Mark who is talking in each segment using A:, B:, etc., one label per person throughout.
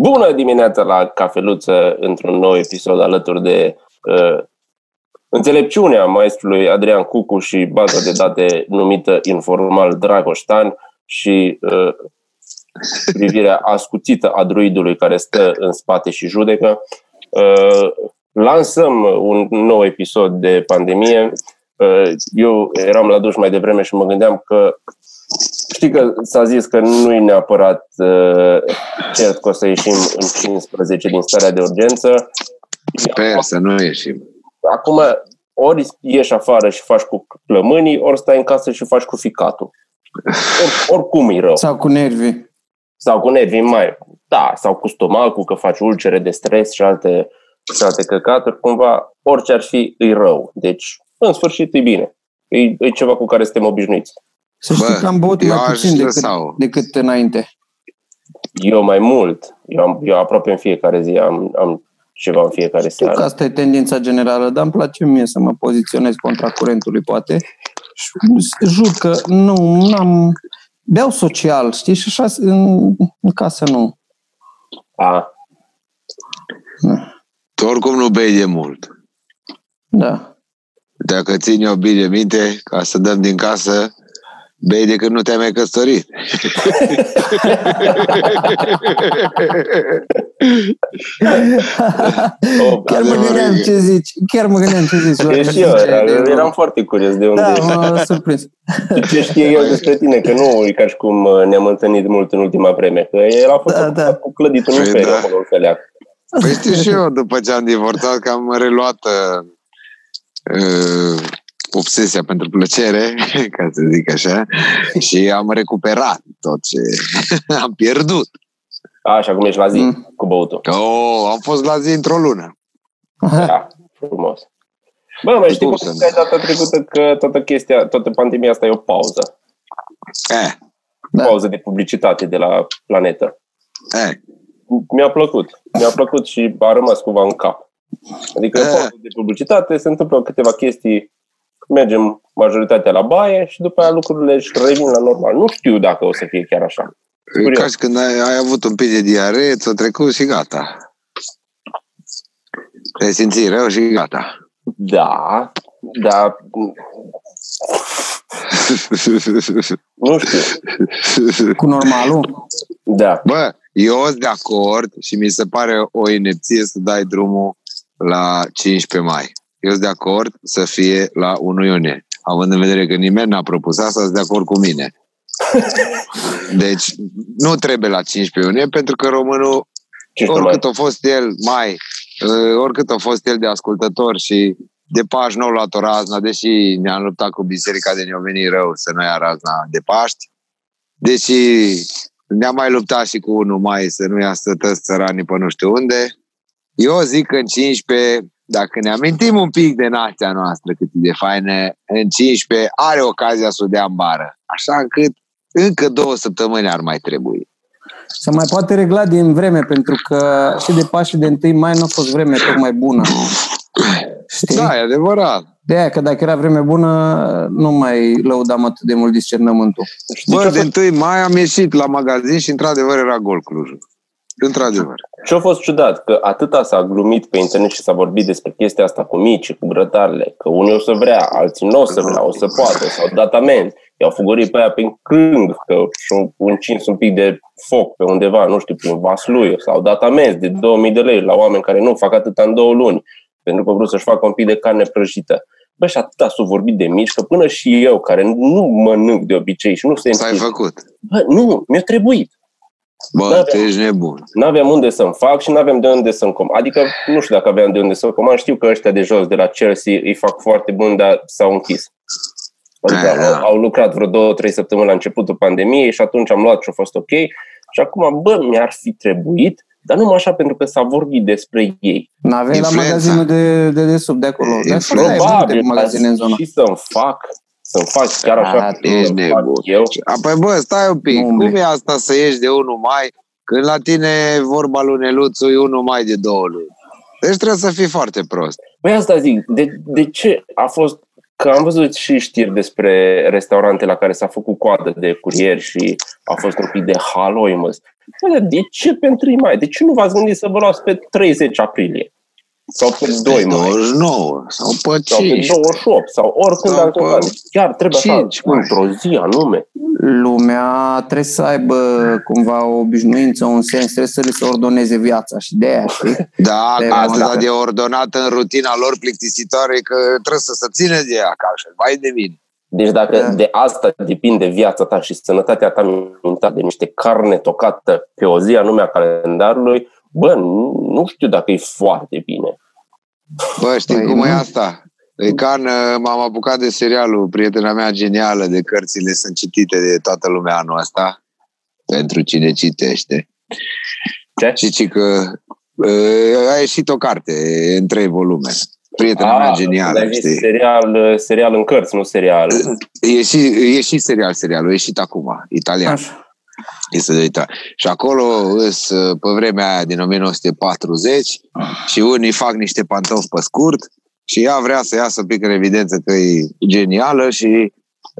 A: Bună dimineața la Cafeluță, într-un nou episod alături de uh, înțelepciunea maestrului Adrian Cucu și baza de date numită informal Dragoștan și uh, privirea ascuțită a druidului care stă în spate și judecă. Uh, lansăm un nou episod de pandemie. Uh, eu eram la duș mai devreme și mă gândeam că Știi că s-a zis că nu e neapărat uh, cert că o să ieșim în 15 din starea de urgență.
B: Sper să nu ieșim.
A: Acum, ori ieși afară și faci cu plămânii, ori stai în casă și faci cu ficatul. Or, oricum e rău.
C: Sau cu nervii.
A: Sau cu nervii mai. Da, sau cu stomacul, că faci ulcere de stres și alte, și alte căcaturi. Cumva, orice ar fi, e rău. Deci, în sfârșit, e bine. E, e ceva cu care suntem obișnuiți.
C: Să știi Bă, că am băut mai puțin decât, decât înainte.
A: Eu mai mult. Eu, am, eu aproape în fiecare zi am, am ceva în fiecare seară.
C: Că asta e tendința generală, dar îmi place mie să mă poziționez contra curentului, poate. Și jur că nu, am Beau social, știi, și așa în, în casă nu.
A: A.
B: Tu oricum nu bei de mult.
C: Da.
B: Dacă ține o bine minte, ca să dăm din casă, Bei de când nu te-ai mai căsătorit.
C: oh, Chiar mă gândeam ce zici. Chiar mă gândeam ce zici.
A: Deci eu eram, eram foarte curios de unde
C: Da, m-a surprins.
A: Ce știe eu despre tine, că nu e ca și cum uh, ne-am întâlnit mult în ultima vreme, că el a fost da, da. cu clăditul în păi, da. un feleac.
B: Păi știi și eu, după ce am divorțat, că am reluat uh, uh obsesia pentru plăcere, ca să zic așa, și am recuperat tot ce am pierdut.
A: Așa cum ești la zi mm. cu băutul.
B: Oh, am fost la zi într-o lună.
A: Da, frumos. Bă, mai știi cum ai data trecută că toată chestia, toată pandemia asta e o pauză.
B: Eh.
A: Da. Pauză de publicitate de la planetă.
B: Eh.
A: Mi-a plăcut. Mi-a plăcut și a rămas cumva în cap. Adică eh. pauză de publicitate, se întâmplă câteva chestii mergem majoritatea la baie și după aia lucrurile își revin la normal. Nu știu dacă o să fie chiar așa.
B: Ca și când ai, ai avut un pic de diaree, ți-a trecut și gata. Te-ai simțit rău și gata.
A: Da, da. nu știu.
C: Cu normalul?
A: Da.
B: Bă, eu sunt de acord și mi se pare o inepție să dai drumul la 15 mai eu sunt de acord să fie la 1 iunie. Având în vedere că nimeni n-a propus asta, sunt de acord cu mine. Deci nu trebuie la 15 iunie, pentru că românul, oricât a fost el mai, uh, oricât a fost el de ascultător și de Paști nou luat o razna, deși ne-am luptat cu biserica de ne-a venit rău să nu ia razna de Paști, deși ne-am mai luptat și cu unul mai să nu ia sătăți țăranii pe nu știu unde, eu zic că în 15 dacă ne amintim un pic de nația noastră cât e de faină, în 15 are ocazia să o dea în bară. Așa încât încă două săptămâni ar mai trebui.
C: Se mai poate regla din vreme, pentru că și de Paști de întâi mai nu a fost vreme tocmai bună.
B: Știi? Da, e adevărat.
C: De aia, că dacă era vreme bună, nu mai lăudam atât de mult discernământul.
B: Bă, de întâi mai am ieșit la magazin și într-adevăr era gol Clujul. Într-adevăr.
A: Și a fost ciudat că atâta s-a glumit pe internet și s-a vorbit despre chestia asta cu mici, cu grătarele, că unii o să vrea, alții nu o să vrea, o să poată, sau dat amenzi. I-au fugurit pe aia prin crâng, că și-au încins un pic de foc pe undeva, nu știu, prin Vaslui, sau dat amenzi de 2000 de lei la oameni care nu fac atâta în două luni, pentru că vreau să-și facă un pic de carne prăjită. Bă, și atâta s-a vorbit de mici, că până și eu, care nu mănânc de obicei și nu se
B: ai făcut?
A: Bă, nu, mi-a trebuit.
B: Bă, n-aveam, tu ești nebun.
A: N-aveam unde să-mi fac și n-aveam de unde să-mi comand. Adică, nu știu dacă aveam de unde să-mi comand. Știu că ăștia de jos, de la Chelsea, îi fac foarte bun, dar s-au închis. Adică au, au lucrat vreo două, trei săptămâni la începutul pandemiei și atunci am luat și a fost ok. Și acum, bă, mi-ar fi trebuit, dar nu așa pentru că s-a vorbit despre ei.
C: N-aveai la magazinul de, de, de sub de acolo.
A: Probabil, și să-mi fac să faci chiar așa A,
B: ești nebun. eu. Apoi, bă, stai un pic. Cum e asta să ieși de 1 mai când la tine vorba lui Neluțu e 1 mai de două luni? Deci trebuie să fii foarte prost.
A: Păi asta zic, de, de ce a fost că am văzut și știri despre restaurante la care s-a făcut coadă de curieri și a fost un pic de haloimăs. De ce pe 1 mai? De ce nu v-ați gândit să vă luați pe 30 aprilie? Sau pe 2 mai?
B: 29 sau pe
A: Sau pe
B: 5.
A: 28 sau oricând
B: Sau
A: altundeva.
B: pe
A: Deci Chiar trebuie așa,
B: 5 mai.
A: într-o zi anume.
C: Lumea trebuie să aibă cumva o obișnuință, un sens, trebuie să le se ordoneze viața și de aia, știi?
B: Da,
C: De
B: atât
C: remontat.
B: de ordonat în rutina lor plictisitoare că trebuie să se țină de ea, ca așa. Vai de mine.
A: Deci dacă
C: Da.
A: de asta depinde viața ta și sănătatea ta mentală de niște carne tocată pe o zi anume a calendarului, bă, nu nu știu dacă e foarte bine.
B: Bă, știi
C: Păi,
B: cum e
C: nu.
B: asta? E ca în, uh, m-am apucat de serialul Prietena mea genială, de cărțile sunt citite de toată lumea anul ăsta, pentru cine citește.
A: Ce?
B: Și ci că uh, a ieșit o carte în trei volume. Prietena mea genială,
A: dar e
B: știi?
A: serial, serial în cărți, nu serial.
B: E și, e și serial, serialul, e ieșit acum, italian.
C: Așa.
B: Este de uitat. Și acolo îs uh, pe vremea aia din 1940 și unii fac niște pantofi pe scurt și ea vrea să iasă un pic în evidență că e genială și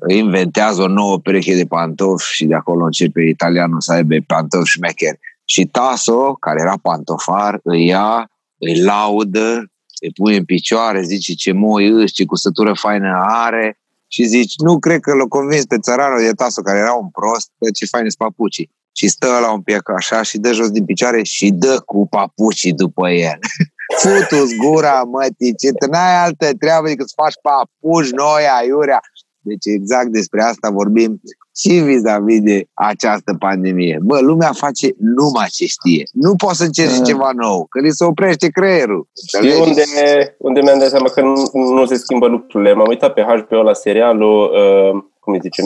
B: inventează o nouă pereche de pantofi și de acolo începe italianul să aibă pantofi șmecheri. Și Taso, care era pantofar, îi ia, îi laudă, îi pune în picioare, zice ce moi își, ce cusătură faină are și zici, nu cred că l-a convins pe țăranul de Taso, care era un prost, că ce faine sunt papucii. Și stă la un piec așa și dă jos din picioare și dă cu papucii după el. Futu-ți gura, mătii, ce n-ai altă treabă decât să faci papuci noi, aiurea. Deci exact despre asta vorbim și vis-a-vis de această pandemie. Bă, lumea face numai ce știe. Nu poți să încerci
C: Da.
B: ceva nou, că li se oprește creierul.
A: Știi
B: Înțelegi?
A: unde, unde mi-am dat seama că nu, nu se schimbă lucrurile? M-am uitat pe HBO la serialul, uh, cum îi zice,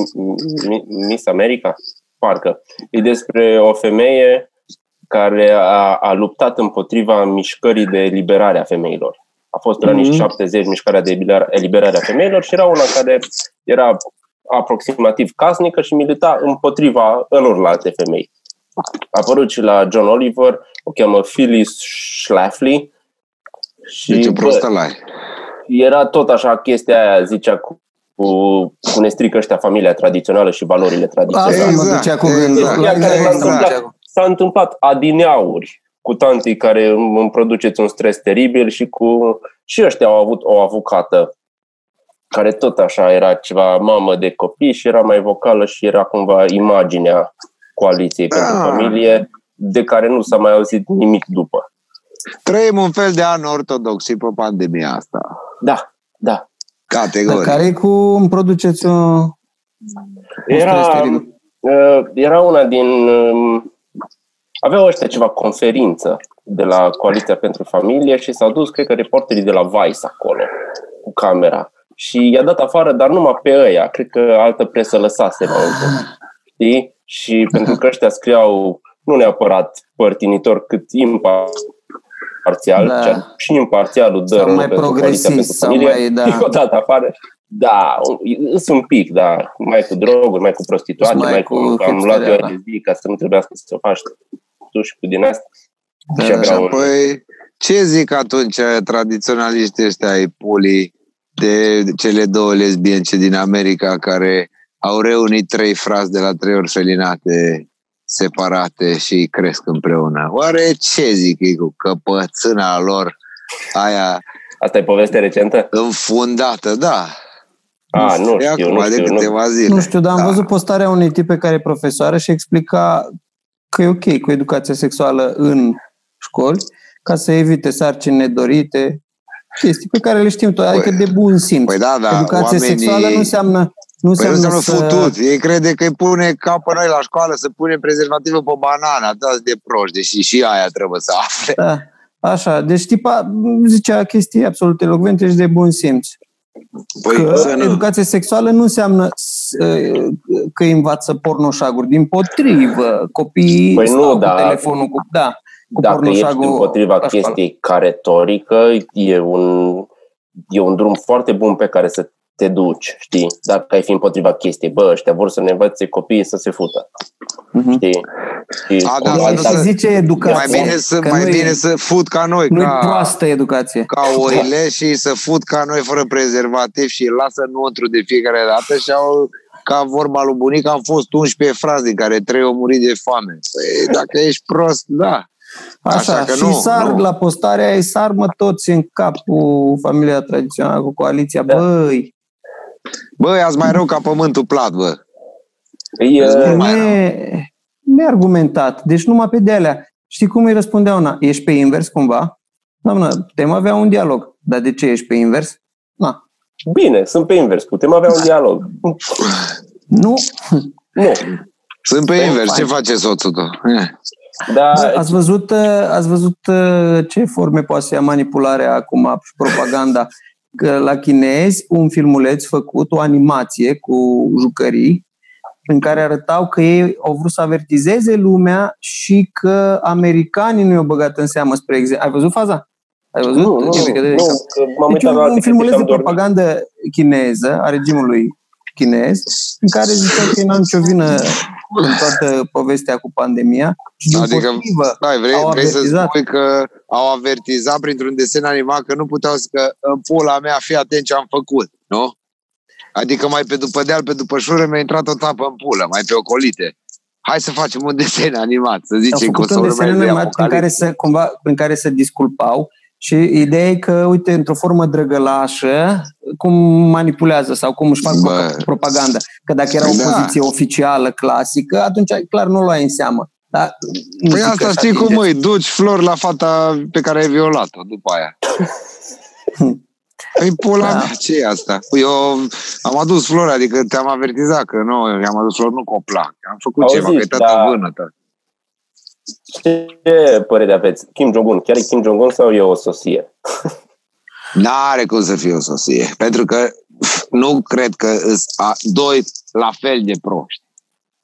A: Mi- Miss America? Parcă. E despre o femeie care a, a luptat împotriva mișcării de eliberare a femeilor. A fost în anii
C: Mhm.
A: 70 mișcarea de eliber- eliberare a femeilor și era una care era aproximativ casnică și milita împotriva celorlalte femei. A apărut și la John Oliver, o cheamă Phyllis Schlafly. Și,
B: Deci ce
A: bă,
B: prostă la
A: era tot așa chestia aia, zicea cu, cu, cu ne strică ăștia familia tradițională și valorile tradiționale.
C: Asta mă
B: Exact,
C: ducea cu
B: exact.
C: gândul.
A: Chestia care s-a
C: Exact.
A: întâmplat, s-a întâmplat adineauri cu tantii care îmi produceți un stres teribil și cu și ăștia au avut o avocată care tot așa era ceva mamă de copii și era mai vocală și era cumva imaginea coaliției
B: Da.
A: pentru familie de care nu s-a mai auzit nimic după.
B: Trăim un fel de an ortodox și pe pandemia asta.
A: Da, da.
C: Dar
B: Categoric.
C: care e cu îmi produceți o... un stres
A: Era,
C: teribil?
A: uh, era una din... um, Aveau ăștia ceva conferință de la Coaliția pentru Familie și s-au dus, cred că, reporterii de la Vice acolo, cu camera. Și i-a dat afară, dar numai pe ăia. Cred că altă presă lăsase la Știi? Și pentru că ăștia scriau nu neapărat părtinitor, cât imparțial,
C: Da.
A: da. și imparțialul dă
C: Sau
A: rău
C: mai
A: pentru Coaliția
C: progresist,
A: pentru
C: sau
A: Familie.
C: mai- da.
A: I-o dat afară. Da, sunt un pic, da, mai cu droguri, mai cu prostituate,
C: Mai
A: mai,
C: cu
A: cu, am luat eu
C: hipsterea, da.
A: de zi ca să nu trebuiască să faci tu și cu din asta.
C: Da,
A: și
C: da,
A: avea un,
B: Păi, ce zic atunci tradiționaliștii ăștia ai pulii de cele două lesbience din America care au reunit trei frați de la trei orfelinate separate și cresc împreună. Oare ce zic ei cu căpățâna lor aia
A: asta e poveste recentă?
B: înfundată, da.
A: A, nu
B: E
A: știu,
B: acum
A: nu
B: de
A: știu. Nu.
B: câteva zile.
C: Nu știu, dar am
B: Da.
C: văzut postarea unei tipe care e profesoară și explica că e ok cu educația sexuală în școli, ca să evite sarcini nedorite, chestii pe care le știm tot, adică de bun simț.
B: Păi da, da,
C: Educație
B: oamenii...
C: sexuală nu înseamnă nu
B: Păi nu
C: înseamnă,
B: înseamnă
C: să...
B: futut. Ei crede că îi pune ca pe noi la școală să punem prezervativul pe banana, atât de proști, deși și aia trebuie să afle.
C: Da, așa, deci tipa zicea chestii absolut elocvente și de bun simț.
B: Păi
C: că
B: să nu.
C: educația sexuală nu înseamnă s- că îi învață pornoșaguri, din potrivă, copiii
A: Păi nu,
C: stau
A: da.
C: cu telefonul cu, da, cu
A: Dacă ești
C: pornoșagul
A: împotriva
C: la școală.
A: chestiei ca retorică, e un, e un drum foarte bun pe care să te duci, știi? Dacă ai fi împotriva chestiei, bă, ăștia vor să ne învățe copiii să se fută,
C: Mhm.
A: știi? Și
B: A, da,
A: cumva
B: să-
C: Și
A: dacă-
C: zice educație.
B: Mai bine să,
C: că
B: mai
C: nu
B: bine
C: e,
B: să fut ca noi,
C: nu e
B: ca,
C: proastă educație.
B: ca oile și să fut ca noi fără prezervativ și îl lasă înăuntru de fiecare dată și au, ca vorba lui bunic, am fost 11 frați din care trei au murit de foame. Păi, dacă ești prost, da.
C: Așa,
B: Așa că
C: și
B: nu,
C: sar
B: nu.
C: la postarea aia, îi sar mă toți în cap cu familia tradițională, cu coaliția.
A: Da.
C: Băi,
B: Băi, ați mai rău ca pământul plat, bă.
A: e,
B: Nu
C: nu
B: mai
C: e neargumentat. Deci numai pe de alea. Știi cum îi răspundea una? Ești pe invers cumva? Doamnă, putem avea un dialog. Dar de ce ești pe invers? Na.
A: Bine, sunt pe invers, putem avea un dialog.
C: Nu.
A: Nu,
B: Sunt pe
C: Păi,
B: invers. Ce
C: fain.
B: face soțul tău? Eh.
A: dar
C: Bă, Ați văzut, uh, ați văzut uh, ce forme poate să ia manipularea acum și propaganda? Că la chinezi, un filmuleț făcut, o animație cu jucării, în care arătau că ei au vrut să avertizeze lumea și că americanii nu i-au băgat în seamă, spre exemplu. Ai văzut faza? Ai văzut?
A: nu, nu,
C: Ce mică de-
A: nu, că m-am
C: deci
A: uitat
C: un,
A: la
C: un
A: alte
C: filmuleț
A: chestii
C: de
A: și am dormit.
C: propagandă chineză, a regimului chinez, în care zicea că ei n-au nicio vină în toată povestea cu pandemia și din
B: Adică,
C: potrivă,
B: stai, vrei,
C: au
B: vrei să
C: avertizat.
B: spui că au avertizat printr-un desen animat că nu puteau să că în pula mea, fii atent ce am făcut, nu? Adică mai pe după deal, pe după șură, mi-a intrat o tapă în pulă, mai pe ocolite. Hai să facem un desen animat, să
C: Au
B: zicem că o
C: făcut
B: să
C: un desen
B: urmeze
C: animat în care,
B: apocalipsa.
C: se, cumva, în care se disculpau și ideea e că, uite, într-o formă drăgălașă, cum manipulează sau cum își fac
B: Bă.
C: pro- propaganda. Că dacă era o
B: Da.
C: poziție oficială, clasică, atunci clar nu o luai în seamă. Dar nu
B: Păi
C: zic că
B: asta
C: își
B: știi cum
C: atingeți.
B: îi duci flori la fata pe care ai violat-o după aia. Păi pula
C: Da.
B: mea, ce e asta? Eu am adus flori, adică te-am avertizat că nu, i-am adus flori, nu copla. Am făcut
A: Auziți,
B: ceva, că e tată
A: da.
B: vânătă.
A: Ce părere aveți? Kim Jong-un, chiar e Kim Jong-un sau e o sosie?
B: N-are cum să fie o sosie, pentru că pf, nu cred că sunt a, doi la fel de proști.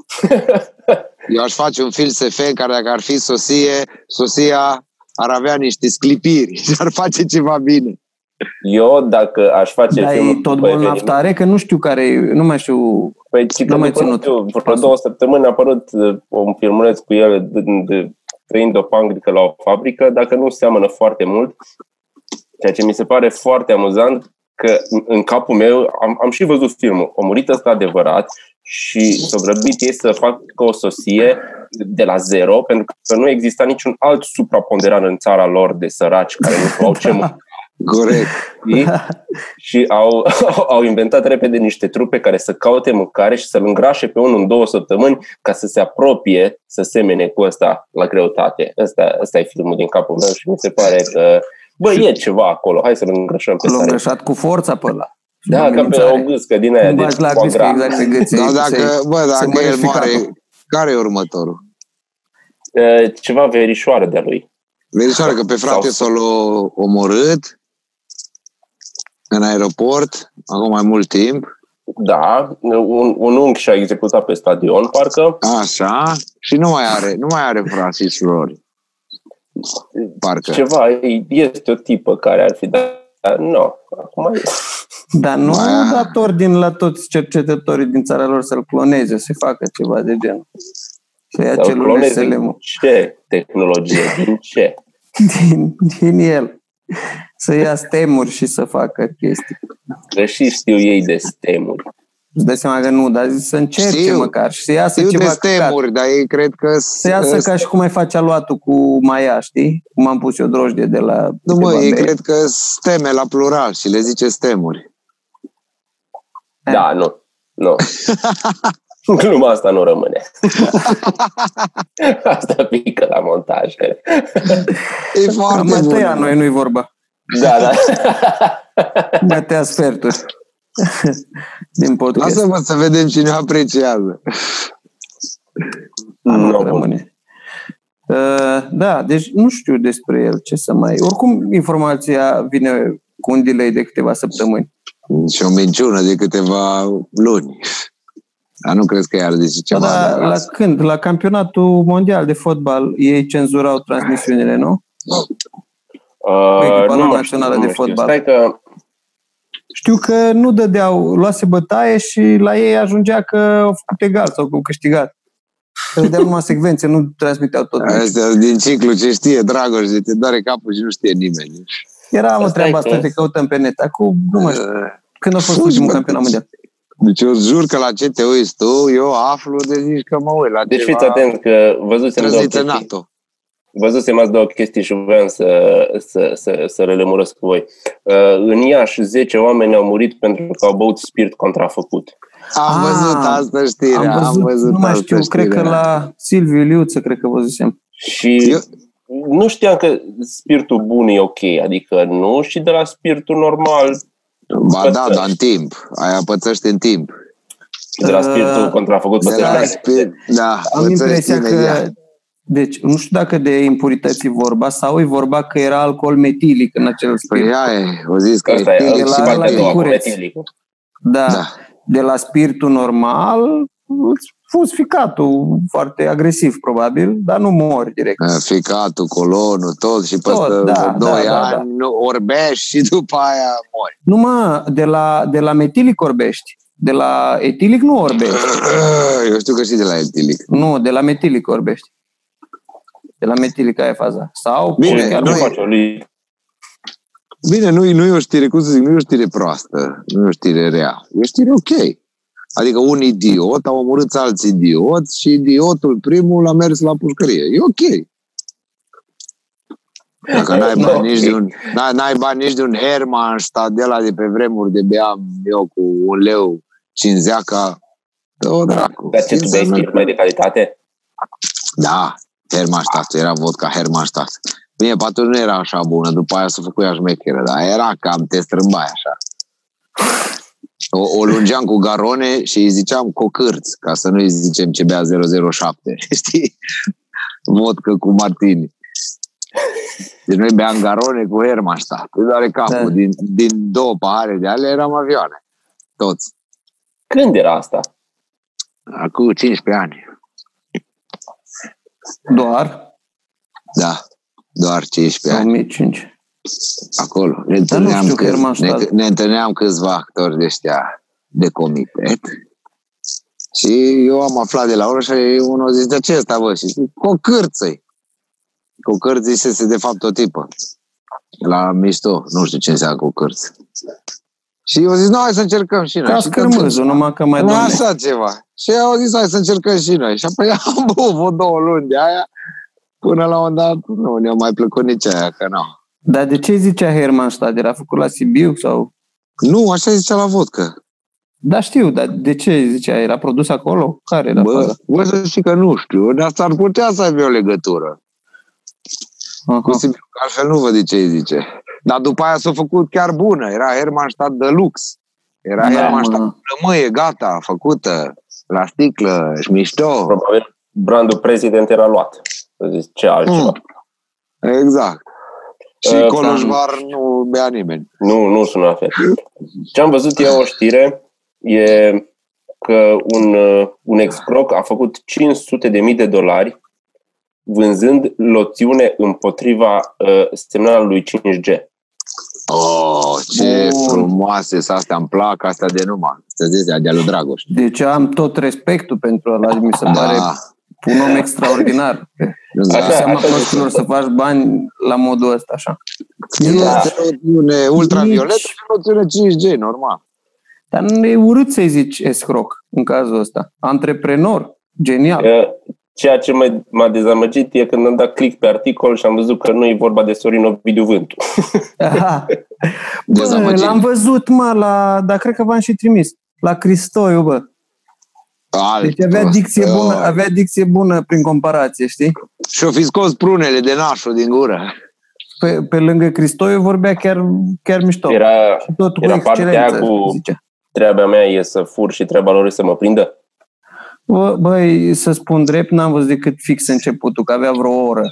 B: Eu aș face un film SF în care dacă ar fi sosie, sosia ar avea niște sclipiri și ar face ceva bine.
A: Eu, dacă aș face
C: Dar
A: filmul
C: e tot
A: după
C: bolnav
A: eveniment-
C: tare, că nu știu care e, nu mai știu.
A: Păi, ci că
C: N-am mai
A: după, nu
C: ținut.
A: știu, vreo două săptămâni a apărut uh, un filmuleț cu el de, de, trăind o pangrică la o fabrică, dacă nu seamănă foarte mult, ceea ce mi se pare foarte amuzant, că în- în capul meu am, am și văzut filmul, a murit ăsta adevărat și s-a grăbit ei să facă o sosie de la zero, pentru că nu exista niciun alt supraponderan în țara lor de săraci care nu au ce mânca.
B: Corect.
A: știi? și au, au inventat repede niște trupe care să caute mâncare și să-l îngrașe pe unul în două săptămâni ca să se apropie să semene cu ăsta la greutate. Ăsta, ăsta e filmul din capul meu și mi se pare că bă, e ceva acolo, hai să-l îngrășăm pe
C: L-au
A: sare.
C: îngrășat cu forța pe ăla.
A: Da, ca pe
C: Amenințare.
A: o gâscă din aia
C: Nu
A: de
C: bagi la
A: foie
C: gâscă
A: gras.
C: exact pe gâțe.
B: Dar
C: se-
B: dacă, bă,
C: se
B: dacă el
C: mărește
B: moare,
C: capul.
B: care e următorul?
A: E, Ceva verișoară de-a lui.
B: Verișoară că pe frate
A: Sau-
B: s-a omorât în aeroport, acum mai mult timp,
A: Da, un, un unghi și-a executat pe stadion, parcă.
B: așa, și nu mai are, nu mai are frații și flori. Parcă.
A: Ceva, e- este o tipă care ar fi dat. Nu, acum e-
C: Dar nu
B: Mai-
C: au dat ordin la toți cercetătorii din țara lor să-l cloneze, să facă ceva de genul. Să ia
A: Sau
C: celule
A: clonezi
C: SLM
A: din ce tehnologie, din ce?
C: din, din el. Să ia stemuri și să facă chestii.
A: Că și știu ei de stemuri.
C: Îți dai seama că nu, dar să încerce
B: Știu.
C: măcar și să iasă
B: Știu de
C: ceva căcat.
B: stemuri, dar ei cred că...
C: Să iasă ca și cum ai face aluatul cu Maia, știi? Cum am pus eu drojdie de la...
B: Nu,
C: de
B: mă, ei
C: Babel.
B: cred că steme la plural și le zice stemuri.
A: Da, nu. Nu. Gluma asta nu rămâne. asta pică la montaj.
B: E foarte
C: Mai
B: bun.
C: tăia noi, nu-i vorba.
A: Da, da.
C: Mai tăia sferturi. Din podcast.
B: Lasă-mă să vedem cine apreciază.
C: nu
A: Nu,
C: rămâne. Uh, da, deci nu știu despre el ce să mai... Oricum, informația vine cu un delay de câteva săptămâni.
B: Și o minciună de câteva luni. Dar nu crezi că i-ar zice
C: Da,
B: ceva
C: dar
B: de
C: la
B: asta.
C: când? La campionatul mondial de fotbal ei cenzurau transmisiunile, nu?
A: Uh,
C: Echipa
A: nu mă
C: națională
A: știu,
C: de
A: nu știu.
C: fotbal.
A: Stai că
C: Știu că nu dădeau, luase bătaie și la ei ajungea că au făcut egal sau că au câștigat. Că dădeau numai secvențe, nu transmiteau tot.
B: Astea din ciclu ce știe Dragoș, de te doare capul și nu știe nimeni.
C: Era o
A: Asta
C: treabă
A: e
C: asta,
A: că-
C: te căutăm pe net. Acum, nu mai știu.
B: Uh,
C: Când a fost
B: Fugi,
C: ultimul
B: bă.
C: campionat mondial?
B: Deci eu jur că la ce te uiți tu, eu aflu de zici că mă uit la
A: Deci
B: ceva
A: fiți atent că văzusem două
B: trăzit în
A: chestii,
B: NATO.
A: văzusem azi două chestii și vreau să, să, să, să le lămuresc cu voi. Uh, În Iași 10 oameni au murit pentru că au băut spirit contrafăcut.
B: Am
C: Ah,
B: văzut asta știrea,
C: Am văzut,
B: am văzut
C: nu mai
B: asta
C: știu, cred că
B: știrea.
C: la Silviu Iliuță, cred că văzusem.
A: Și
B: Eu-
A: nu știam că spiritul bun e ok, adică nu și de la spiritul normal,
B: Ba da,
A: pățăși.
B: dar în timp. Aia pățăște în timp.
A: de la
C: Uh,
A: spiritul contrafăcut
B: De la
A: pățește.
B: spirit, da,
C: Am
B: pățăște
C: impresia că
B: imediat.
C: deci, nu știu dacă de impurități e vorba sau e vorba că era alcool metilic în acel
B: Păi
C: spirit.
B: aia e, o zis că
A: Asta
B: e
A: e,
B: tilic
C: la-
B: și
C: la
A: partea a doua, cu
C: cureț.
A: metilicul.
C: Da.
B: Da.
C: De la spiritul normal, îți fuzi ficatul foarte agresiv, probabil, dar nu mori direct.
B: Ficatul, colonul, tot și
C: Tot,
B: peste
C: da,
B: 2
C: da, da,
B: ani nu orbești și după aia mori.
C: Nu mă, de la, de la metilic orbești. De la etilic nu orbești.
B: Eu știu că și de la etilic.
C: Nu, de la metilic orbești. De la metilic aia e faza. Sau
B: Bine,
C: chiar
A: Nu
B: noi-
A: face o li-
B: Bine, nu, nu e o știre, cum să zic, nu e o știre proastă, nu e o știre rea, e o știre ok. Adică un idiot a omorât alți idioți și idiotul primul a mers la pușcărie. E ok. Dacă n-ai
A: Nu,
B: bani nici
A: ok.
B: de un, n-ai, n-ai bani nici de un Hermannstadt de la de pe vremuri de beam eu cu un leu cinzeaca, dă-o dracu.
A: Dar ce tu bei
B: Înseamnă
A: spirit mai de calitate?
B: Da, Hermannstadt, era vodka Hermannstadt. Bine, pe atunci nu era așa bună, după aia s-a făcut ea șmecheră, dar era cam te strâmbai așa. O, o lungeam cu garone și îi ziceam cocârți, ca să nu îi zicem ce bea 007, știi? Vodka cu martini. Deci noi beam garone cu Hermannstadt. Îi doare capul.
C: Da.
B: Din, din două pahare de ale eram avioane. Toți.
A: Când era asta?
B: Acum 15 ani.
C: doar
B: Da. Doar 15 ani.
C: 2005.
B: Acolo. Ne
C: Dar nu
B: întâlneam,
C: știu
B: câ-
C: Hermannstadt.
B: ne, ne întâlneam câțiva actori de ăștia de comitet și eu am aflat de la unul și unul zice, de ce ăsta, bă? Și zic, cu o cârță Cu o cârță zisese de fapt o tipă. La mișto, nu știu ce înseamnă cu cârță. Și eu zic, nu, hai să încercăm și noi.
C: Ca
B: Și
C: scârmâzul, numai că mai
B: nu
C: doamne.
B: așa ceva. Și eu au zis, hai să încercăm și noi. Și apoi am băut două luni de aia, până la un dat, nu ne-a mai plăcut nici aia, că nu.
C: Dar de ce zicea Hermannstadt? Era făcut la Sibiu sau...
B: Nu, așa zicea la vodcă.
C: Da, știu, dar de ce zicea? Era produs acolo? Care era
B: Bă,
C: faza?
B: bă, să știi că nu știu, dar asta ar putea să aibă o legătură. Cu
C: Aha.
B: Sibiu, că altfel nu văd de ce îi zice. Dar după aia s-a făcut chiar bună. Era Hermannstadt Deluxe. Era
C: Da,
B: Hermannstadt
C: mă.
B: rămâie, gata, făcută, la sticlă, și mișto.
A: Probabil brandul prezident era luat. Să zici, ce altceva.
B: Mm. Exact. Și
A: Uh,
B: Coloșvar nu bea nimeni.
A: Nu, nu sună la fel. Ce am văzut eu o știre e că un, uh, un excroc a făcut 500 de mii de dolari vânzând loțiune împotriva uh, semnalului 5G.
B: Oh, ce
C: Bun.
B: frumoase sunt astea, îmi plac astea de numai. Să zici, de-a lui Dragoș.
C: Deci am tot respectul pentru ăla, mi se pare
B: Da,
C: un om extraordinar.
B: da.
A: Așa,
C: Seama
A: așa
C: prostilor să faci bani la modul ăsta, așa.
B: Este o noțiune ultravioletă
C: Nici-
B: și o noțiune 5G, normal.
C: Dar nu e urât să-i zici escroc în cazul ăsta. Antreprenor, genial.
A: Uh, Ceea ce mă- m-a dezamăgit e când am dat click pe articol și am văzut că nu e vorba de Sorin Ovidiu Vântu.
C: Aha. Bă,
B: Dezamăgire.
C: l-am văzut, mă, la, dar cred că v-am și trimis. La Cristoiu, bă.
B: Alt
C: Deci avea
B: prost.
C: dicție bună,
B: Oh.
C: avea dicție bună prin comparație, știi?
B: Și-o fi scos prunele de nașul din gură.
C: Pe, pe lângă Cristoiu vorbea chiar, chiar mișto.
A: Era,
C: și tot cu
A: era partea
C: excelență,
A: aia cu-
C: zicea.
A: treaba mea e să fur și treaba lor e să mă prindă.
C: Bă, băi, să spun drept, n-am văzut decât fix începutul, că avea vreo oră.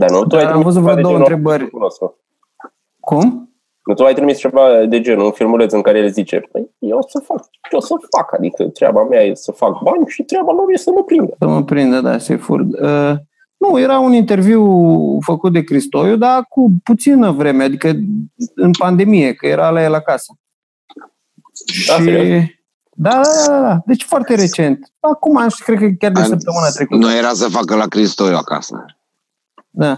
A: Dar nu, tu
C: Dar
A: ai
C: am
A: trimis
C: văzut
A: ceva
C: vreo
A: de
C: două
A: genul,
C: întrebări.
A: nu cunosc.
C: Cum?
A: Nu, tu ai trimis ceva de genul, un filmuleț în care el zice, păi, eu o să fac ce o să fac, adică treaba mea e să fac bani și treaba lor e să mă prindă.
C: Să mă prindă, da, să-i fur. Uh, nu, era un interviu făcut de Cristoiu, dar cu puțină vreme, adică în pandemie, că era la el acasă.
A: Da,
C: și...
A: serios?
C: Da, da, da, da, da. Deci foarte recent. Acum, nu știu, cred că chiar de
B: An-
C: săptămâna trecută.
B: Nu era să facă la Cristoiu acasă.
C: Da.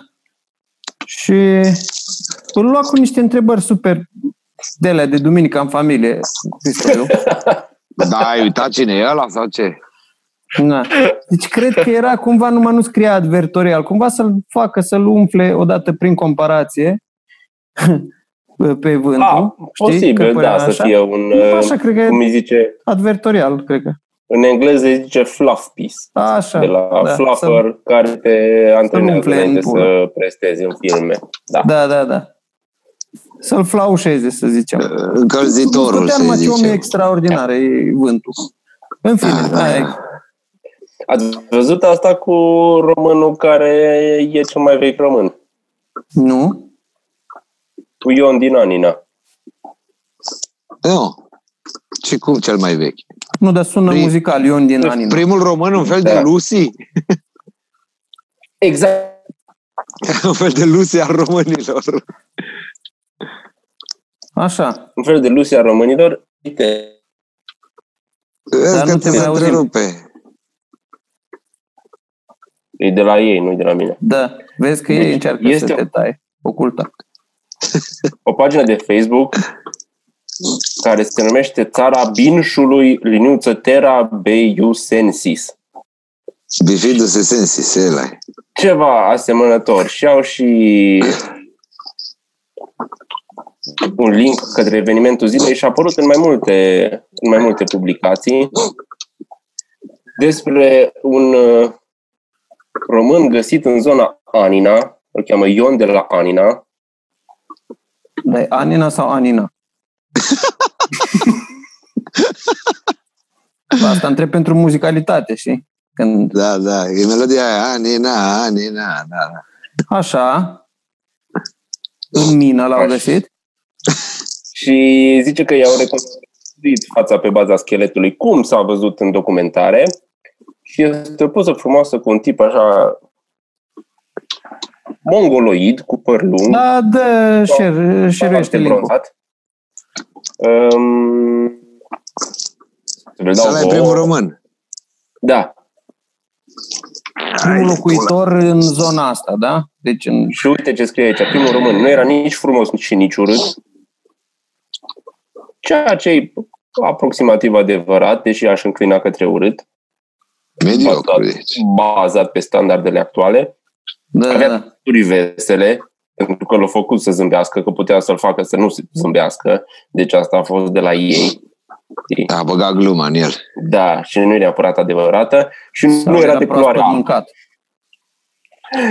C: Și îl lua cu niște întrebări super de alea de duminică în familie. Cristoiu.
B: Da, ai uitat cine e ăla sau ce?
C: Da. Deci cred că era cumva, numai nu scria advertorial, cumva să-l facă, să-l umfle odată prin comparație pe vântul.
A: Ah,
C: știi?
A: posibil,
C: Că părea
A: da, să
C: așa.
A: fie un,
C: Nu, Așa, cred că
A: cum
C: e
A: îi zice,
C: advertorial, cred că.
A: În engleză îi zice fluff piece.
C: Așa,
A: de la
C: da,
A: fluffer care te antrenează
C: umple în
A: înainte
C: pulă.
A: să prestezi în filme. Da.
C: Da, da, da. Să-l flaușeze, să zicem.
B: Încălzitorul,
C: Putea
B: să
C: numai ce om e
B: zicem.
C: extraordinar, e vântul. În fine,
B: Da, da,
C: aia e.
B: da.
A: Ați văzut asta cu românul care e cel mai vechi român?
C: Nu?
A: Cu Ion din Anina.
B: Nu. Și cum cel mai vechi?
C: Nu, dar sună
B: Prim-
C: muzical, Ion din Anina.
B: Primul român, un fel de
A: Da.
B: Lucy?
A: Exact.
B: Un fel de Lucy al românilor.
C: Așa.
A: Un fel de Lucia românilor. Uite,
B: Vezi
C: Dar
B: că
C: nu
B: te
C: te mai auzim.
B: întrerupe.
A: e de la ei, nu de la mine.
C: Da. Vezi că
A: Deci
C: ei încearcă
A: este-
C: să te tai. Ocultă.
A: O pagină de Facebook care se numește Țara Binșului liniuță Terra Beiu Sensis.
B: Bifidus sensis, ăla e.
A: ceva asemănător și au și un link către evenimentul zilei și a apărut în mai multe, în mai multe publicații despre un uh, român găsit în zona Anina, îl cheamă Ion de la Anina,
C: Da, e Anina sau Anina? Asta întreb pentru muzicalitate, știi? Când
B: Da, da, e melodia aia, Anina, Anina, da, da.
C: așa, în mină l-au găsit.
A: și zice că i-au reconstruit fața pe baza scheletului, cum s-a văzut în documentare, și este o poză frumoasă cu un tip așa mongoloid, cu păr lung,
C: Da, dă, share, share-uiește link
A: bronzat. Um, să le dau
B: Ăla e
A: vouă.
B: primul român.
A: Da.
C: Primul locuitor în zona asta, da? Deci în...
A: Și uite ce scrie aici. Primul român nu era nici frumos și nici urât. Ceea ce e aproximativ adevărat, deși aș înclina către urât,
B: Mediocru, deci.
A: bazat pe standardele actuale.
C: Da,
A: Avea
C: da.
A: turi vesele, pentru că l-a făcut să zâmbească, că putea să-l facă să nu zâmbească. Deci asta a fost de la ei.
B: A băgat gluma în el.
A: Da, și nu e neapărat adevărată și
C: Sau
A: nu era de
C: proaspăt
A: culoare albă.
C: mâncat.